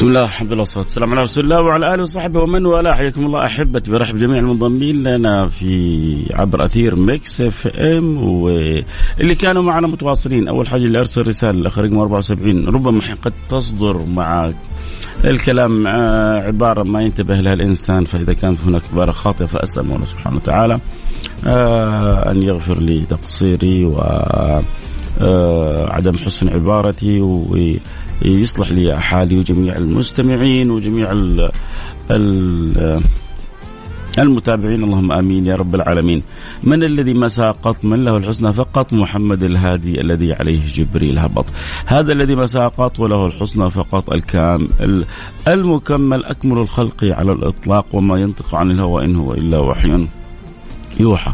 بسم الله الحمد لله والصلاة والسلام على رسول الله وعلى آله وصحبه ومن والاه. حياكم الله أحبتي برحب جميع المنضمين لنا في عبر أثير Mix FM واللي كانوا معنا متواصلين. أول حاجة اللي أرسل رسالة الاخ رقم 74 ربما قد تصدر مع الكلام عبارة ما ينتبه لها الإنسان فإذا كانت هناك عبارة خاطئة فأسأل الله سبحانه وتعالى آه، أن يغفر لي تقصيري و آه، عدم حسن عبارتي ويصلح لي حالي وجميع المستمعين وجميع ال ال المتابعين اللهم آمين يا رب العالمين. من الذي مسى قط من له الحسنى فقط محمد الهادي الذي عليه جبريل هبط. هذا الذي مسى قط وله الحسنى فقط الكامل المكمل أكمل الخلق على الإطلاق وما ينطق عن الهوى إن هو إلا وحي يوحى.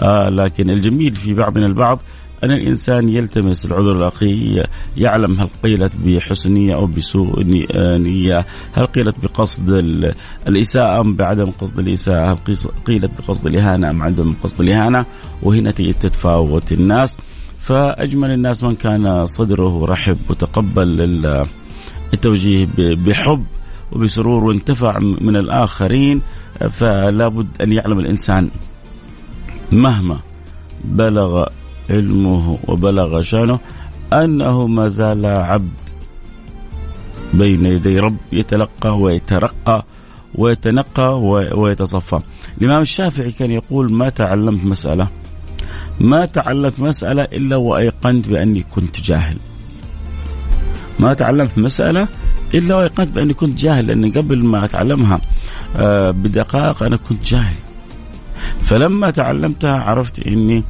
آه لكن الجميل في بعضنا البعض أن الإنسان يلتمس العذر الأخي يعلم هل قيلت بحسن أو بسوء نية هل قيلت بقصد الإساءة أم بعدم قصد الإساءة هل قيلت بقصد الإهانة أم عدم قصد الإهانة وهنا تتفاوت الناس. فأجمل الناس من كان صدره رحب وتقبل التوجيه بحب وبسرور وانتفع من الآخرين فلا بد أن يعلم الإنسان مهما بلغ علمه وبلغ شانه أنه ما زال عبد بين يدي رب يتلقى ويترقى ويتنقى ويتصفى. الإمام الشافعي كان يقول ما تعلمت مسألة. ما تعلمت مسألة إلا وأيقنت بأني كنت جاهل. ما تعلمت مسألة إلا وأيقنت بأني كنت جاهل لأن قبل ما أتعلمها آه، بدقائق أنا كنت جاهل. فلما تعلمتها عرفت أني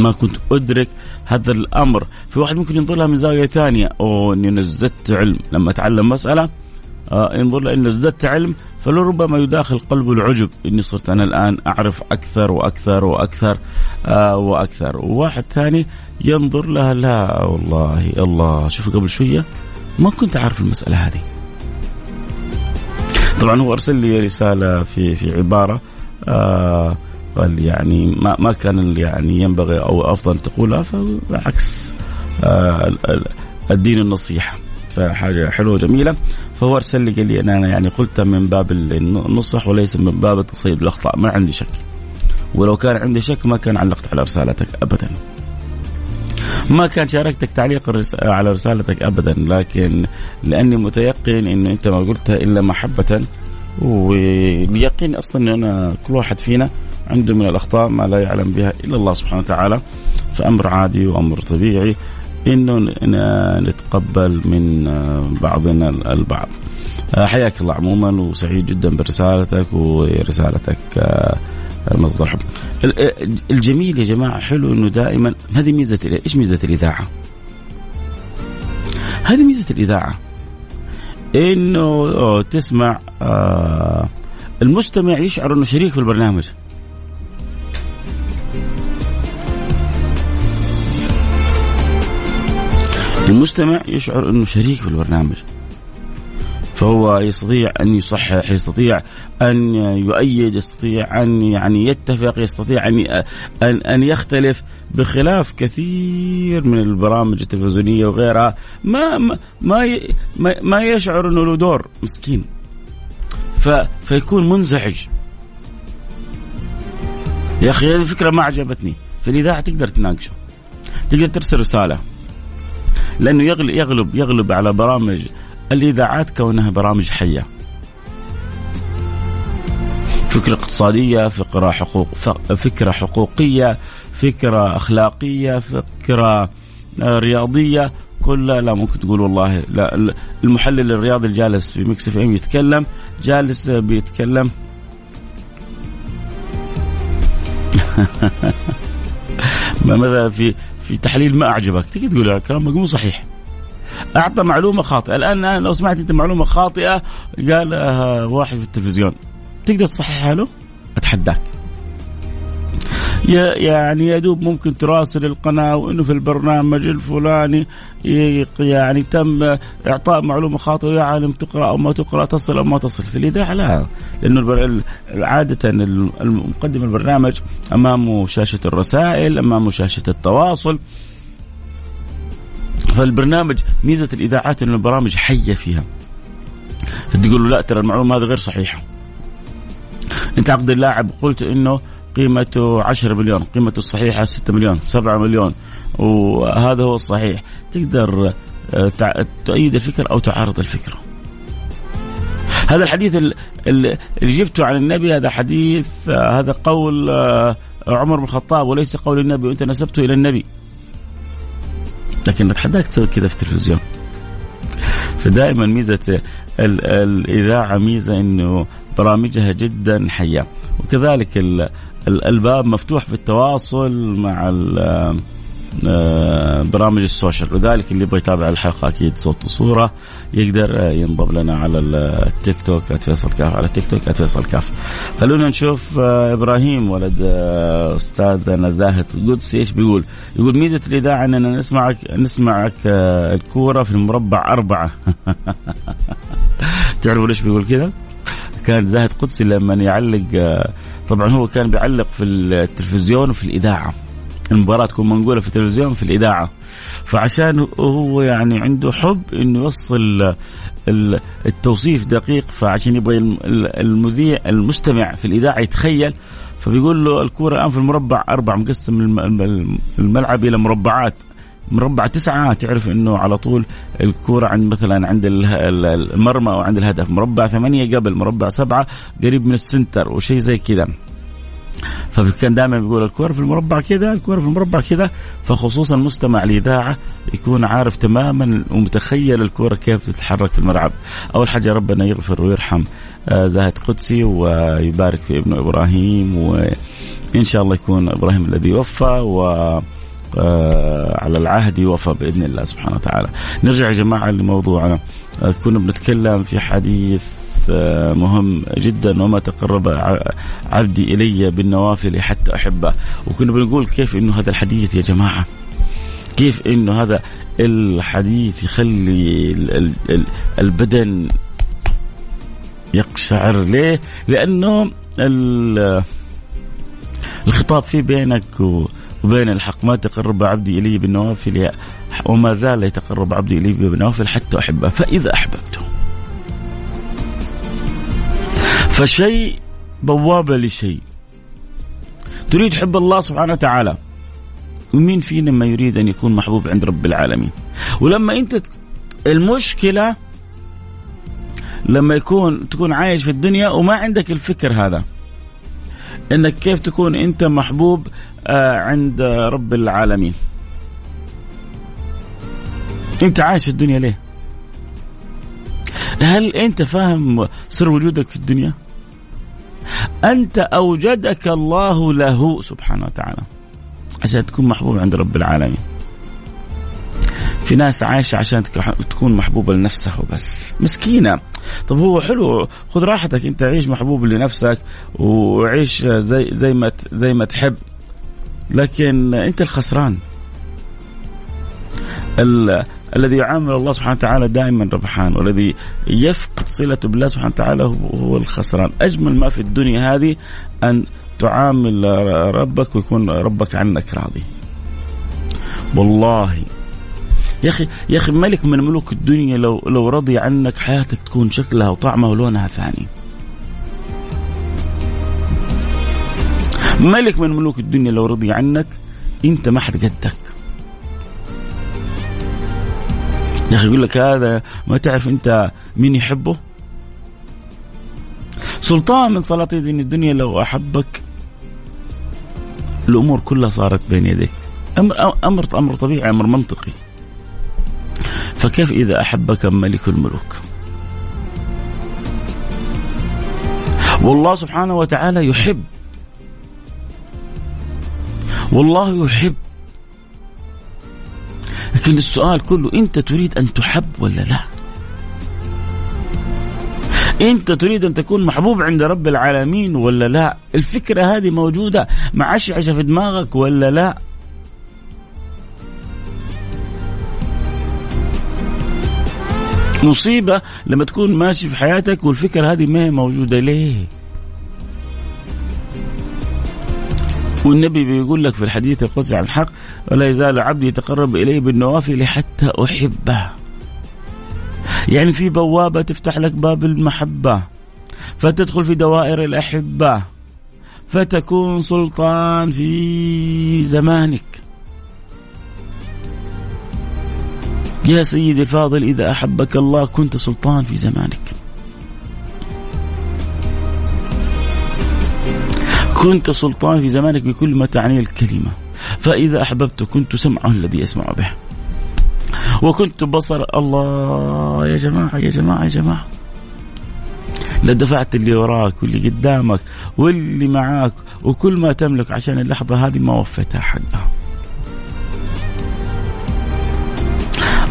ما كنت أدرك هذا الأمر. في واحد ممكن ينظر لها من زاوية ثانية. أو إني ازددت علم. لما أتعلم مسألة آه ينظر إني ازددت علم فلربما يداخل قلبه العجب. إني صرت أنا الآن أعرف أكثر وأكثر وأكثر آه وأكثر. وواحد ثاني ينظر لها لا والله الله شوف قبل شوية. ما كنت أعرف المسألة هذه. طبعا هو أرسل لي رسالة في في عبارة آه قال يعني ما ما كان يعني ينبغي أو أفضل تقولها فبالعكس آه، الدين النصيحة. فحاجة حلوة جميله فهو أرسل لي قال لي أنا يعني قلت من باب النصح وليس من باب تصيد الأخطاء. ما عندي شك. ولو كان عندي شك ما كان علقت على رسالتك ابدا. ما كان شاركتك تعليق على رسالتك ابدا. لكن لأني متيقن انه أنت ما قلتها إلا محبة. وبيقين أصلا إن أنا كل واحد فينا عنده من الأخطاء ما لا يعلم بها إلا الله سبحانه وتعالى فأمر عادي وأمر طبيعي إنه نتقبل من بعضنا البعض. حياك الله عموما وسعيد جدا برسالتك ورسالتك مصدر حب. الجميل يا جماعة حلو إنه دائما هذه ميزة إيش ميزة الإذاعة؟ هذه ميزة الإذاعة إنه تسمع آه، المستمع يشعر إنه شريك في البرنامج. المستمع يشعر إنه شريك في البرنامج. فهو يستطيع أن يصحح يستطيع أن يؤيد يستطيع أن يعني يتفق يستطيع أن أن أن يختلف بخلاف كثير من البرامج التلفزيونية وغيرها. ما ما ما, ما يشعر إنه له دور مسكين. ف فيكون منزعج. يا أخي هذه الفكرة ما عجبتني. في الاذاعه تقدر تناقشه. تقدر ترسل رسالة. لأنه يغلب يغلب على برامج الإذاعات كونها برامج حية. فكرة اقتصادية، فكرة حقوق فكرة حقوقية، فكرة أخلاقية، فكرة آه، رياضية، كلها لا ممكن تقول والله. لا المحلل الرياضي الجالس في مكس إم يتكلم. جالس بيتكلم. مثلا في في تحليل ما أعجبك. تيجي تقول كلامك مو صحيح. أعطى معلومة خاطئة. الآن لو سمعت أنت معلومة خاطئة قال واحد في التلفزيون. تقدر تصححها له؟ أتحداك. يعني يا دوب ممكن تراسل القناة وإنه في البرنامج الفلاني يعني تم إعطاء معلومة خاطئة يا عالم تقرأ أو ما تقرأ تصل أو ما تصل. في الإذاعة لا لأنه عادة المقدم البرنامج امامه شاشة الرسائل امامه شاشة التواصل. فالبرنامج ميزة الإذاعات إنه البرامج حية فيها. فتقول له لا ترى المعلومة هذه غير صحيحة. أنت عقد اللاعب قلت إنه قيمته 10 مليون قيمته الصحيحة 6 مليون 7 مليون وهذا هو الصحيح. تقدر آه، تؤيد الفكرة أو تعارض الفكرة. هذا الحديث اللي جبته عن النبي هذا حديث آه، هذا قول آه، عمر بن الخطاب وليس قول النبي وإنت نسبته إلى النبي. لكن نتحداك تسوي كذا في التلفزيون. فدائما ميزة الاذاعه ميزة إنه برامجها جدا حية. وكذلك الباب مفتوح في التواصل مع آه، برامج السوشيال وذلك اللي يبغى يتابع الحلقة أكيد صوت وصورة يقدر ينضم لنا على التيك توك @فيصل كاف على التيك توك @فيصل كاف خلونا نشوف آه، إبراهيم ولد آه، استاذنا زاهد القدسي إيش بيقول؟ يقول ميزة الإذاعة أننا نسمعك نسمعك الكورة في المربع أربعة تعرفوا ليش بيقول كذا؟ كان زاهد قدسي لما يعلق طبعا هو كان بيعلق في التلفزيون وفي الإذاعة. المباراة تكون منقولة في التلفزيون في الإذاعة. فعشان هو يعني عنده حب إنه يوصل التوصيف دقيق فعشان يبغى المذيع المستمع في الإذاعة يتخيل فبيقول له الكورة الآن في المربع أربع مقسم الملعب إلى مربعات. مربع تسعة تعرف إنه على طول الكورة عند مثلا عند المرمى أو عند الهدف. مربع ثمانية قبل مربع سبعة قريب من السنتر وشيء زي كذا. فكان دائما بيقول الكورة في المربع كذا الكورة في المربع كذا. فخصوصا مستمع الإذاعة يكون عارف تماما ومتخيل الكورة كيف تتحرك في الملعب. أول حاجة ربنا يغفر ويرحم آه، زاهد قدسي ويبارك في ابنه إبراهيم وإن شاء الله يكون إبراهيم الذي وفى و على العهد يوفى بإذن الله سبحانه وتعالى. نرجع يا جماعة لموضوعنا آه، كنا بنتكلم في حديث مهم جدا وما تقرب عبدي إلي بالنوافل حتى أحبه وكنا بنقول كيف إنه هذا الحديث يا جماعة كيف إنه هذا الحديث يخلي البدن يقشعر ليه؟ لأنه الخطاب فيه بينك وبين الحق ما تقرب عبدي إلي بالنوافل وما زال يتقرب عبدي إلي بالنوافل حتى أحبه فإذا أحببته. فشيء بوابة لشيء. تريد حب الله سبحانه وتعالى؟ ومين فينا ما يريد أن يكون محبوب عند رب العالمين؟ ولما أنت المشكلة لما يكون تكون عايش في الدنيا وما عندك الفكر هذا. إنك كيف تكون أنت محبوب آه، عند رب العالمين. أنت عايش في الدنيا ليه؟ هل أنت فاهم سر وجودك في الدنيا؟ أنت أوجدك الله له سبحانه وتعالى عشان تكون محبوب عند رب العالمين. في ناس عايشة عشان تكون محبوبة لنفسها وبس. مسكينة. طب هو حلو خذ راحتك انت عيش محبوب لنفسك وعيش زي زي ما زي ما تحب. لكن انت الخسران. الذي يعامل الله سبحانه وتعالى دائما ربحان والذي يفقد صلته بالله سبحانه وتعالى هو الخسران. أجمل ما في الدنيا هذه أن تعامل ربك ويكون ربك عنك راضي. والله يا أخي يا أخي ملك من ملوك الدنيا لو لو رضي عنك حياتك تكون شكلها وطعمها ولونها ثاني. ملك من ملوك الدنيا لو رضي عنك أنت ما حد قدك. يا أخي يقول لك هذا ما تعرف أنت مين يحبه سلطان من سلاطين الدنيا لو أحبك الأمور كلها صارت بين يديك أمر أمر أمر طبيعي أمر منطقي فكيف إذا أحبك ملك الملوك والله سبحانه وتعالى يحب والله يحب لكن السؤال كله أنت تريد أن تحب ولا لا؟ أنت تريد أن تكون محبوب عند رب العالمين ولا لا؟ الفكرة هذه موجودة معشعشه في دماغك ولا لا؟ مصيبة لما تكون ماشي في حياتك والفكرة هذه ما هي موجودة ليه؟ والنبي بيقول لك في الحديث القدسي عن الحق ولا يزال عبدي يتقرب إلي بالنوافل حتى أحبه يعني في بوابة تفتح لك باب المحبة فتدخل في دوائر الأحبة فتكون سلطان في زمانك يا سيدي الفاضل إذا أحبك الله كنت سلطان في زمانك. كنت سلطان في زمانك بكل ما تعنيه الكلمة. فإذا أحببت كنت سمعه الذي يسمع به. وكنت بصر الله. يا جماعة يا جماعة يا جماعة. لدفعت اللي وراك واللي قدامك واللي معاك وكل ما تملك عشان اللحظة هذه ما وفيتها حقها.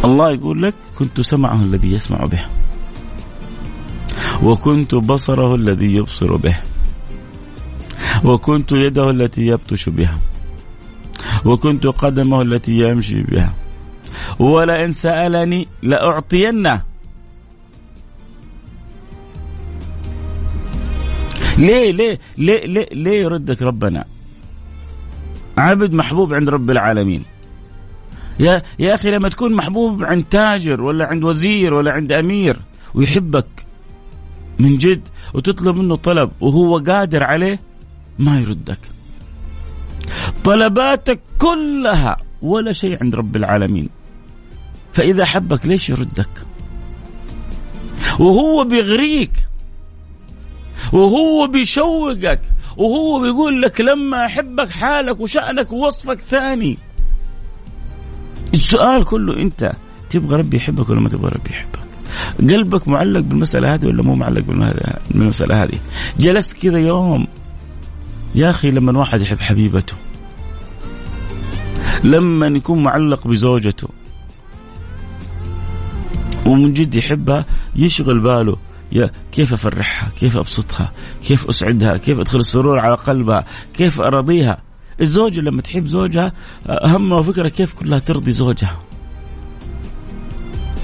الله يقول لك كنت سمعه الذي يسمع به. وكنت بصره الذي يبصر به. وكنت يده التي يبطش بها. وكنت قدمه التي يمشي بها. ولئن سألني لأعطينه. ليه ليه ليه ليه, ليه يردك ربنا؟ عبد محبوب عند رب العالمين. يا يا أخي لما تكون محبوب عند تاجر ولا عند وزير ولا عند أمير ويحبك من جد وتطلب منه طلب وهو قادر عليه ما يردك. طلباتك كلها ولا شيء عند رب العالمين. فإذا حبك ليش يردك؟ وهو بيغريك وهو بيشوقك وهو بيقول لك لما أحبك حالك وشأنك ووصفك ثاني. السؤال كله أنت تبغى ربي يحبك ولا ما تبغى ربي يحبك قلبك معلق بالمسألة هذه ولا مو معلق بالمسألة هذه جلست كذا يوم يا أخي لما واحد يحب حبيبته لما يكون معلق بزوجته ومن جد يحبها يشغل باله يا كيف أفرحها؟ كيف أبسطها؟ كيف أسعدها؟ كيف أدخل السرور على قلبها؟ كيف أرضيها؟ الزوجه لما تحب زوجها همها وفكرة كيف كلها ترضي زوجها.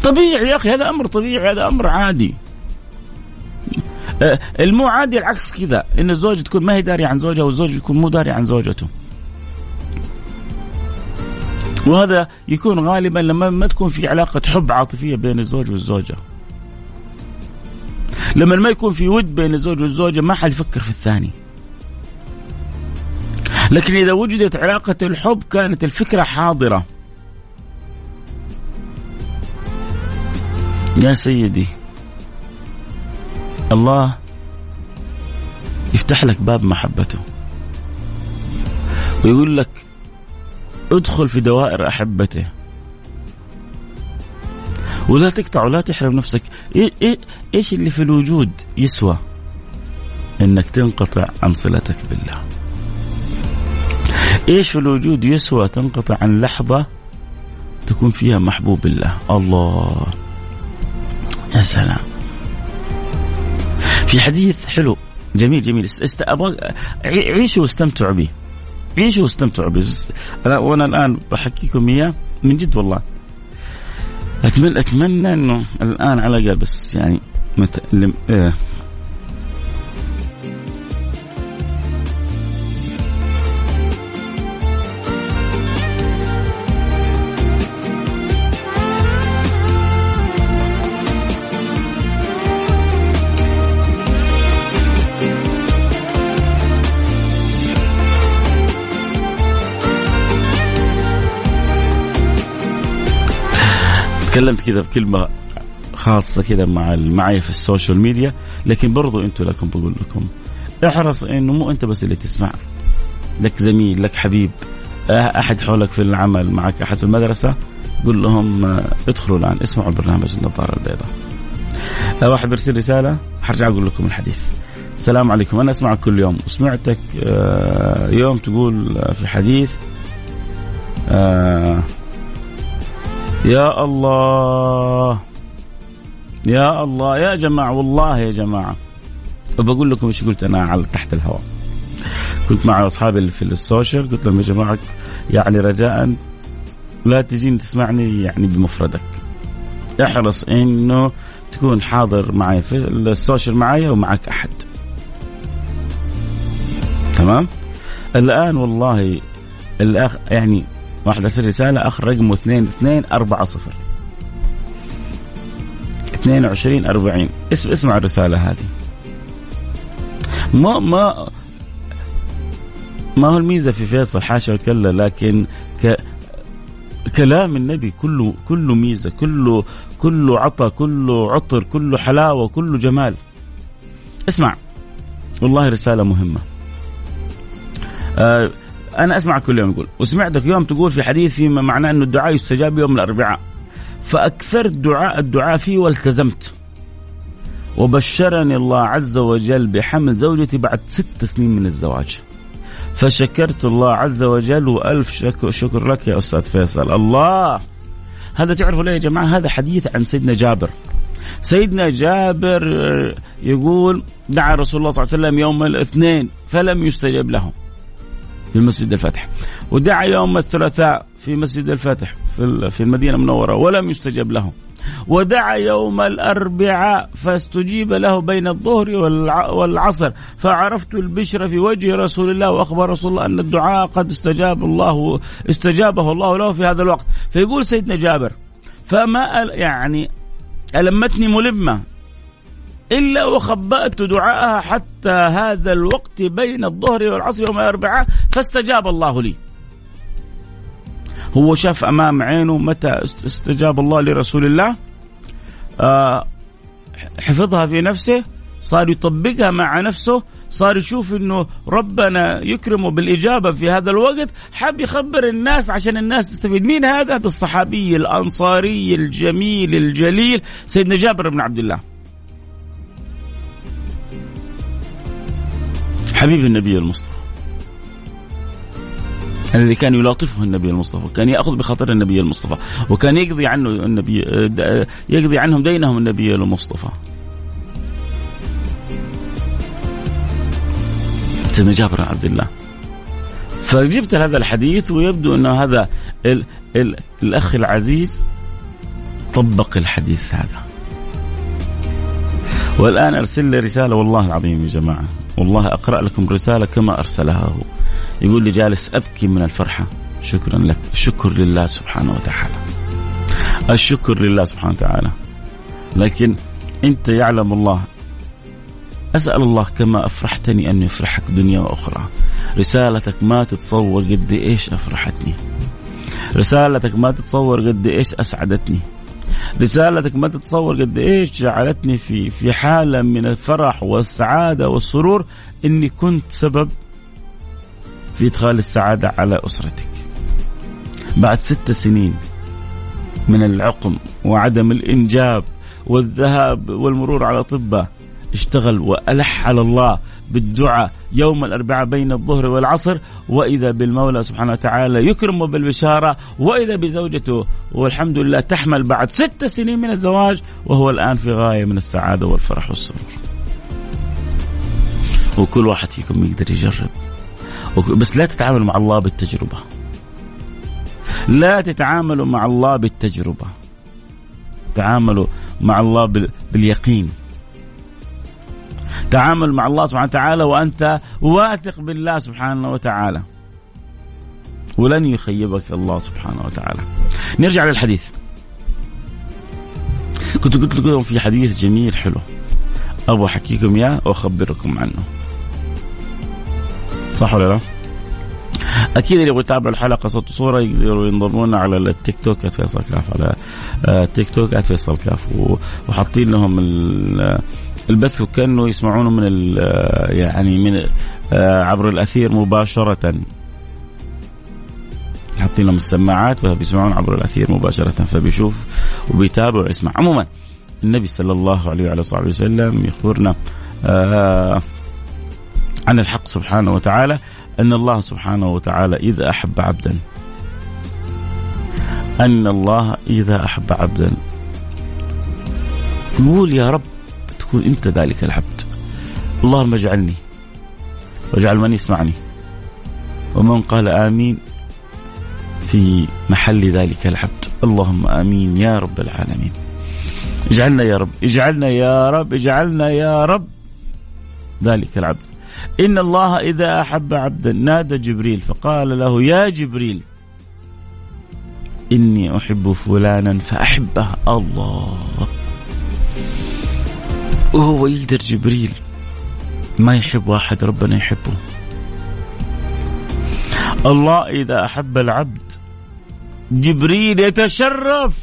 طبيعي يا أخي هذا أمر طبيعي هذا أمر عادي. آه، المو عادي العكس كذا إن الزوجه تكون ما هي دارية عن زوجها والزوج يكون مو داري عن زوجته وهذا يكون غالبا لما ما تكون في علاقة حب عاطفية بين الزوج والزوجة لما ما يكون في ود بين الزوج والزوجة ما حد يفكر في الثاني لكن إذا وجدت علاقة الحب كانت الفكرة حاضرة. يا سيدي الله يفتح لك باب محبته. ويقول لك ادخل في دوائر أحبته. ولا تقطع ولا تحرم نفسك. إيش اللي في الوجود يسوى؟ إنك تنقطع عن صلتك بالله. إيش في الوجود يسوى؟ تنقطع عن لحظة تكون فيها محبوب الله الله. يا سلام. في حديث حلو جميل جميل. است... أبغى عيشوا واستمتعوا به. عيشوا واستمتعوا به. أنا وأنا الآن بحكيكم إياه من جد والله. اتمنى أتمنى إنه الآن على الأقل بس يعني مت... تكلمت كذا بكلمة خاصة كذا مع معي في السوشيال ميديا لكن برضو أنتم لكم بقول لكم احرص انه مو انت بس اللي تسمع. لك زميل لك حبيب أحد حولك في العمل معك أحد في المدرسة قل لهم ادخلوا الآن اسمعوا البرنامج النظارة البيضاء. واحد بيرسل رسالة حرجع أقول لكم الحديث. السلام عليكم أنا أسمعك كل يوم. وسمعتك يوم تقول في حديث يا الله. يا الله. يا جماعة والله يا جماعة. وبقول لكم إيش قلت أنا على تحت الهواء. كنت مع أصحابي في السوشيال قلت لهم يا جماعة يعني رجاء لا تجيني تسمعني يعني بمفردك. احرص إنه تكون حاضر معي في السوشيال معي ومعك أحد. تمام؟ الآن والله الاخ يعني واحد ارسل رسالة اخر رقمه 2 2 4 0 22 40 اسم اسمع الرسالة هذه. ما ما ما هو الميزة في فيصل؟ حاشا وكلا لكن ك كلام النبي كله كله ميزة كله كله عطى كله عطر كله حلاوة كله جمال. اسمع. والله رسالة مهمة. آه أنا اسمع كل يوم يقول وسمعتك يوم تقول في حديث فيما معناه إنه الدعاء يستجاب يوم الأربعاء. فاكثرت دعاء الدعاء فيه والتزمت. وبشرني الله عز وجل بحمل زوجتي بعد ست سنين من الزواج. فشكرت الله عز وجل وألف شكر, شكر لك يا أستاذ فيصل. الله! هذا تعرفوا ليه يا جماعة؟ هذا حديث عن سيدنا جابر. سيدنا جابر يقول دعا رسول الله صلى الله عليه وسلم يوم الاثنين فلم يستجب له. في مسجد الفتح ودعا يوم الثلاثاء في مسجد الفتح في المدينة المنورة ولم يستجب له. ودعا يوم الأربعاء فاستجيب له بين الظهر والعصر. فعرفت البشر في وجه رسول الله وأخبر رسول الله أن الدعاء قد استجاب الله استجابه الله له في هذا الوقت. فيقول سيدنا جابر فما يعني ألمتني ملمة. إلا وخبأت دعاءها حتى هذا الوقت بين الظهر والعصر يوم الأربعاء فاستجاب الله لي. هو شاف أمام عينه متى استجاب الله لرسول الله. آه حفظها في نفسه صار يطبقها مع نفسه صار يشوف إنه ربنا يكرمه بالإجابة في هذا الوقت حاب يخبر الناس عشان الناس تستفيد. مين هذا؟ هذا الصحابي الأنصاري الجميل الجليل سيدنا جابر بن عبد الله. حبيب النبي المصطفى. الذي كان يلاطفه النبي المصطفى كان يأخذ بخاطر النبي المصطفى وكان يقضي عنه النبي يقضي عنهم دينهم النبي المصطفى. سيدنا جابر عبد الله. فجبت هذا الحديث ويبدو أن هذا ال ال الأخ العزيز طبق الحديث هذا. والآن أرسل لي رسالة والله العظيم يا جماعة والله أقرأ لكم رسالة كما أرسلها. هو يقول لي جالس أبكي من الفرحة. شكرا لك. شكر لله سبحانه وتعالى. الشكر لله سبحانه وتعالى. لكن أنت يعلم الله. أسأل الله كما أفرحتني أن يفرحك دنيا وأخرى. رسالتك ما تتصور قد إيش أفرحتني. رسالتك ما تتصور قد إيش أسعدتني. رسالتك ما تتصور قد إيش جعلتني في في حالة من الفرح والسعادة والسرور إني كنت سبب في إدخال السعادة على أسرتك. بعد ست سنين من العقم وعدم الإنجاب والذهاب والمرور على اطباء اشتغل وألح على الله بالدعاء يوم الأربعاء بين الظهر والعصر وإذا بالمولى سبحانه وتعالى يكرم بالبشارة وإذا بزوجته والحمد لله تحمل بعد ست سنين من الزواج وهو الآن في غاية من السعادة والفرح والسرور وكل واحد فيكم يقدر يجرب. بس لا تتعاملوا مع الله بالتجربة. لا تتعاملوا مع الله بالتجربة. تعاملوا مع الله باليقين. تعامل مع الله سبحانه وتعالى وأنت واثق بالله سبحانه وتعالى. ولن يخيبك الله سبحانه وتعالى. نرجع للحديث. كنت قلت لكم في حديث جميل حلو. أبغى أحكيكم إياه وأخبركم عنه. صح ولا لا؟ أكيد اللي يبغوا يتابعوا الحلقة صوت وصورة يقدروا ينضمون على التيك توك @فيصل كاف على التيك توك @فيصل كاف. وحاطين لهم البث وكانه يسمعونه من يعني من آه، عبر الأثير مباشرة. حاطين لهم السماعات فبيسمعون عبر الأثير مباشرة فبيشوف وبيتابع ويسمع عموما النبي صلى الله عليه وعلى صحبه وسلم يخبرنا آه عن الحق سبحانه وتعالى أن الله سبحانه وتعالى اذا أحب عبدا. أن الله إذا أحب عبدا. يقول يا رب تكون أنت ذلك العبد. اللهم اجعلني واجعل من يسمعني. ومن قال آمين في محل ذلك العبد. اللهم آمين يا رب العالمين. اجعلنا يا رب اجعلنا يا رب اجعلنا يا رب ذلك العبد. إن الله إذا أحب عبدا نادى جبريل فقال له يا جبريل إني أحب فلانا فأحبه. الله وهو يقدر جبريل ما يحب واحد ربنا يحبه. الله إذا أحب العبد جبريل يتشرف.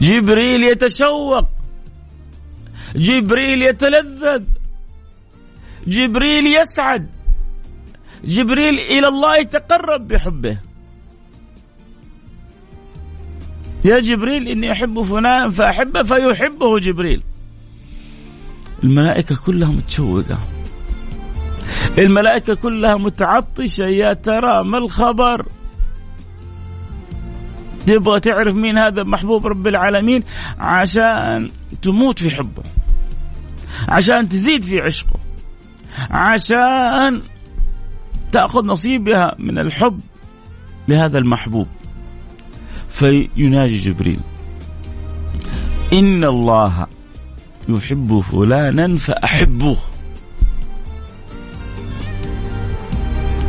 جبريل يتشوق. جبريل يتلذذ. جبريل يسعد. جبريل إلى الله يتقرب بحبه. يا جبريل إني أحب فلان فاحبه فيحبه جبريل. الملائكة كلها متشوقة. الملائكة كلها متعطشة. يا ترى ما الخبر؟ تبغى تعرف مين هذا محبوب رب العالمين؟ عشان تموت في حبه. عشان تزيد في عشقه. عشان تأخذ نصيبها من الحب لهذا المحبوب. فيناجي جبريل. إن الله يحب فلانا فأحبوه.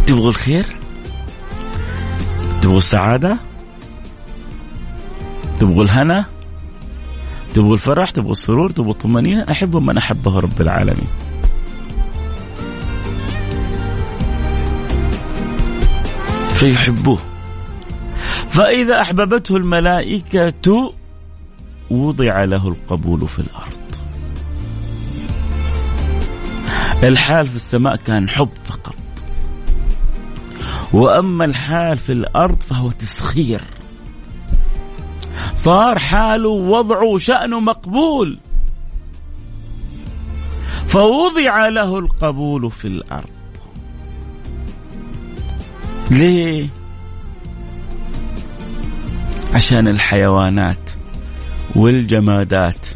تبغوا الخير؟ تبغوا السعادة؟ تبغوا الهنا؟ تبغوا الفرح؟ تبغوا السرور؟ تبغوا الطمأنينة؟ أحبوا من أحبه رب العالمين. فيحبوه. فإذا أحببته الملائكة وضع له القبول في الأرض. الحال في السماء كان حب فقط. وأما الحال في الأرض فهو تسخير. صار حاله وضعه شأنه مقبول. فوضع له القبول في الأرض. ليه؟ عشان الحيوانات والجمادات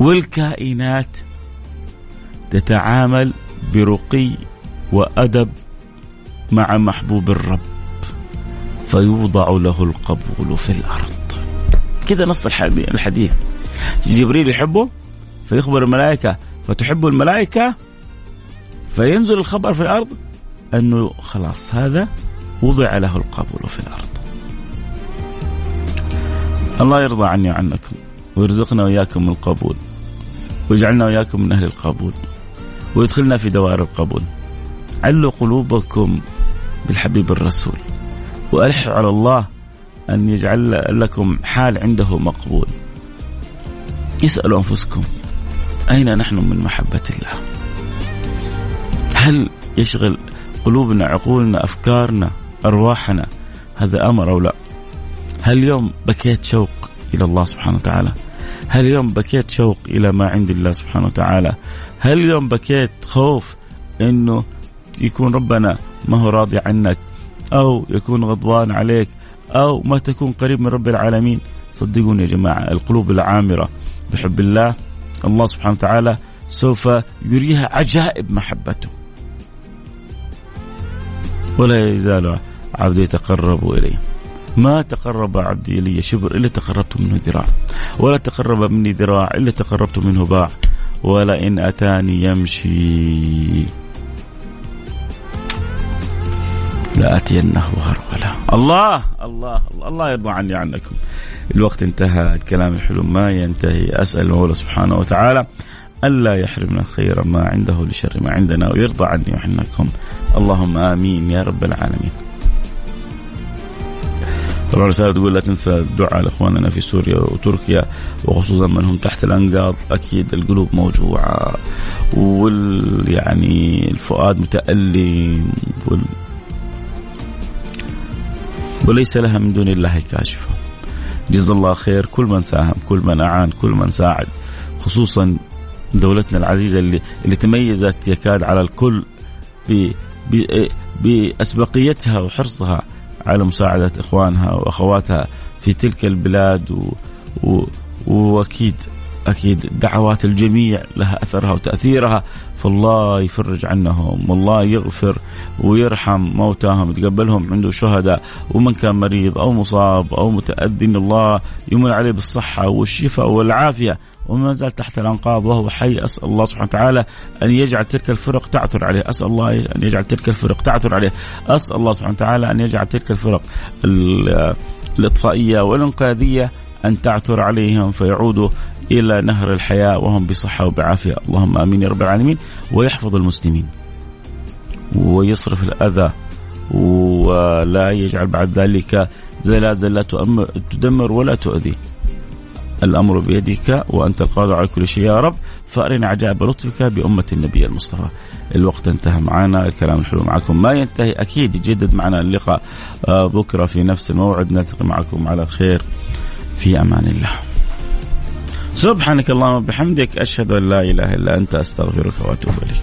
والكائنات تتعامل برقي وأدب مع محبوب الرب فيوضع له القبول في الأرض. كذا نص الحديث. جبريل يحبه فيخبر الملائكة. فتحب الملائكة؟ فينزل الخبر في الأرض؟ أنه خلاص هذا وضع له القبول في الأرض. الله يرضى عني وعنكم ويرزقنا وإياكم القبول ويجعلنا وإياكم من أهل القبول ويدخلنا في دوائر القبول. علوا قلوبكم بالحبيب الرسول وألحوا على الله أن يجعل لكم حال عنده مقبول. اسألوا أنفسكم أين نحن من محبة الله؟ هل يشغل قلوبنا عقولنا أفكارنا أرواحنا؟ هذا أمر أو لا؟ هل اليوم بكيت شوق إلى الله سبحانه وتعالى. هل اليوم بكيت شوق إلى ما عند الله سبحانه وتعالى. هل اليوم بكيت خوف أنه يكون ربنا ما هو راضي عنك أو يكون غضبان عليك أو ما تكون قريب من رب العالمين. صدقوني يا جماعة القلوب العامرة بحب الله. الله سبحانه وتعالى سوف يريها عجائب محبته. ولا يزال عبدي يتقرب إليه. ما تقرب عبدي إلي شبر إلا تقربت منه ذراع ولا تقرب مني ذراع إلا تقربت منه باع ولئن أتاني يمشي. لآتينه هرولا الله الله الله يرضى عني عنكم. الوقت انتهى الكلام الحلو ما ينتهي. أسأل المولى سبحانه وتعالى ألا يحرمنا خير ما عنده لشر ما عندنا ويرضى عني وعنكم. اللهم آمين يا رب العالمين. طبعا رسالة تقول لا تنسى الدعاء لإخواننا في سوريا وتركيا وخصوصا من هم تحت الأنقاض. أكيد القلوب موجوعة وال يعني الفؤاد متألم وال وليس لها من دون الله كاشفة. جزا الله خير كل من ساهم كل من أعان كل من ساعد. خصوصا دولتنا العزيزة اللي, اللي تميزت يكاد على الكل بأسبقيتها وحرصها. على مساعدة إخوانها وأخواتها في تلك البلاد و... و... وأكيد أكيد دعوات الجميع لها أثرها وتأثيرها فالله يفرج عنهم والله يغفر ويرحم موتاهم يتقبلهم عنده شهداء ومن كان مريض أو مصاب أو متأذي الله يمن عليه بالصحة والشفاء والعافية. وما زال تحت الأنقاض وهو حي. أسأل الله سبحانه وتعالى أن يجعل تلك الفرق تعثر عليه، أسأل الله أن يجعل تلك الفرق تعثر عليه، أسأل الله سبحانه وتعالى أن يجعل تلك الفرق الإطفائية والإنقاذية أن تعثر عليهم فيعودوا إلى نهر الحياة وهم بصحة وبعافية، اللهم آمين يا رب العالمين. ويحفظ المسلمين. ويصرف الأذى. ولا يجعل بعد ذلك زلازل لا تدمر ولا تؤذي. الأمر بيدك وأنت القادر على كل شيء يا رب فأرنا عجائب لطفك بأمة النبي المصطفى. الوقت انتهى معنا الكلام الحلو معكم ما ينتهي أكيد يجدد معنا اللقاء آه، بكرة في نفس الموعد نلتقي معكم على خير في أمان الله. سبحانك اللهم وبحمدك أشهد أن لا إله إلا أنت أستغفرك وأتوب إليك.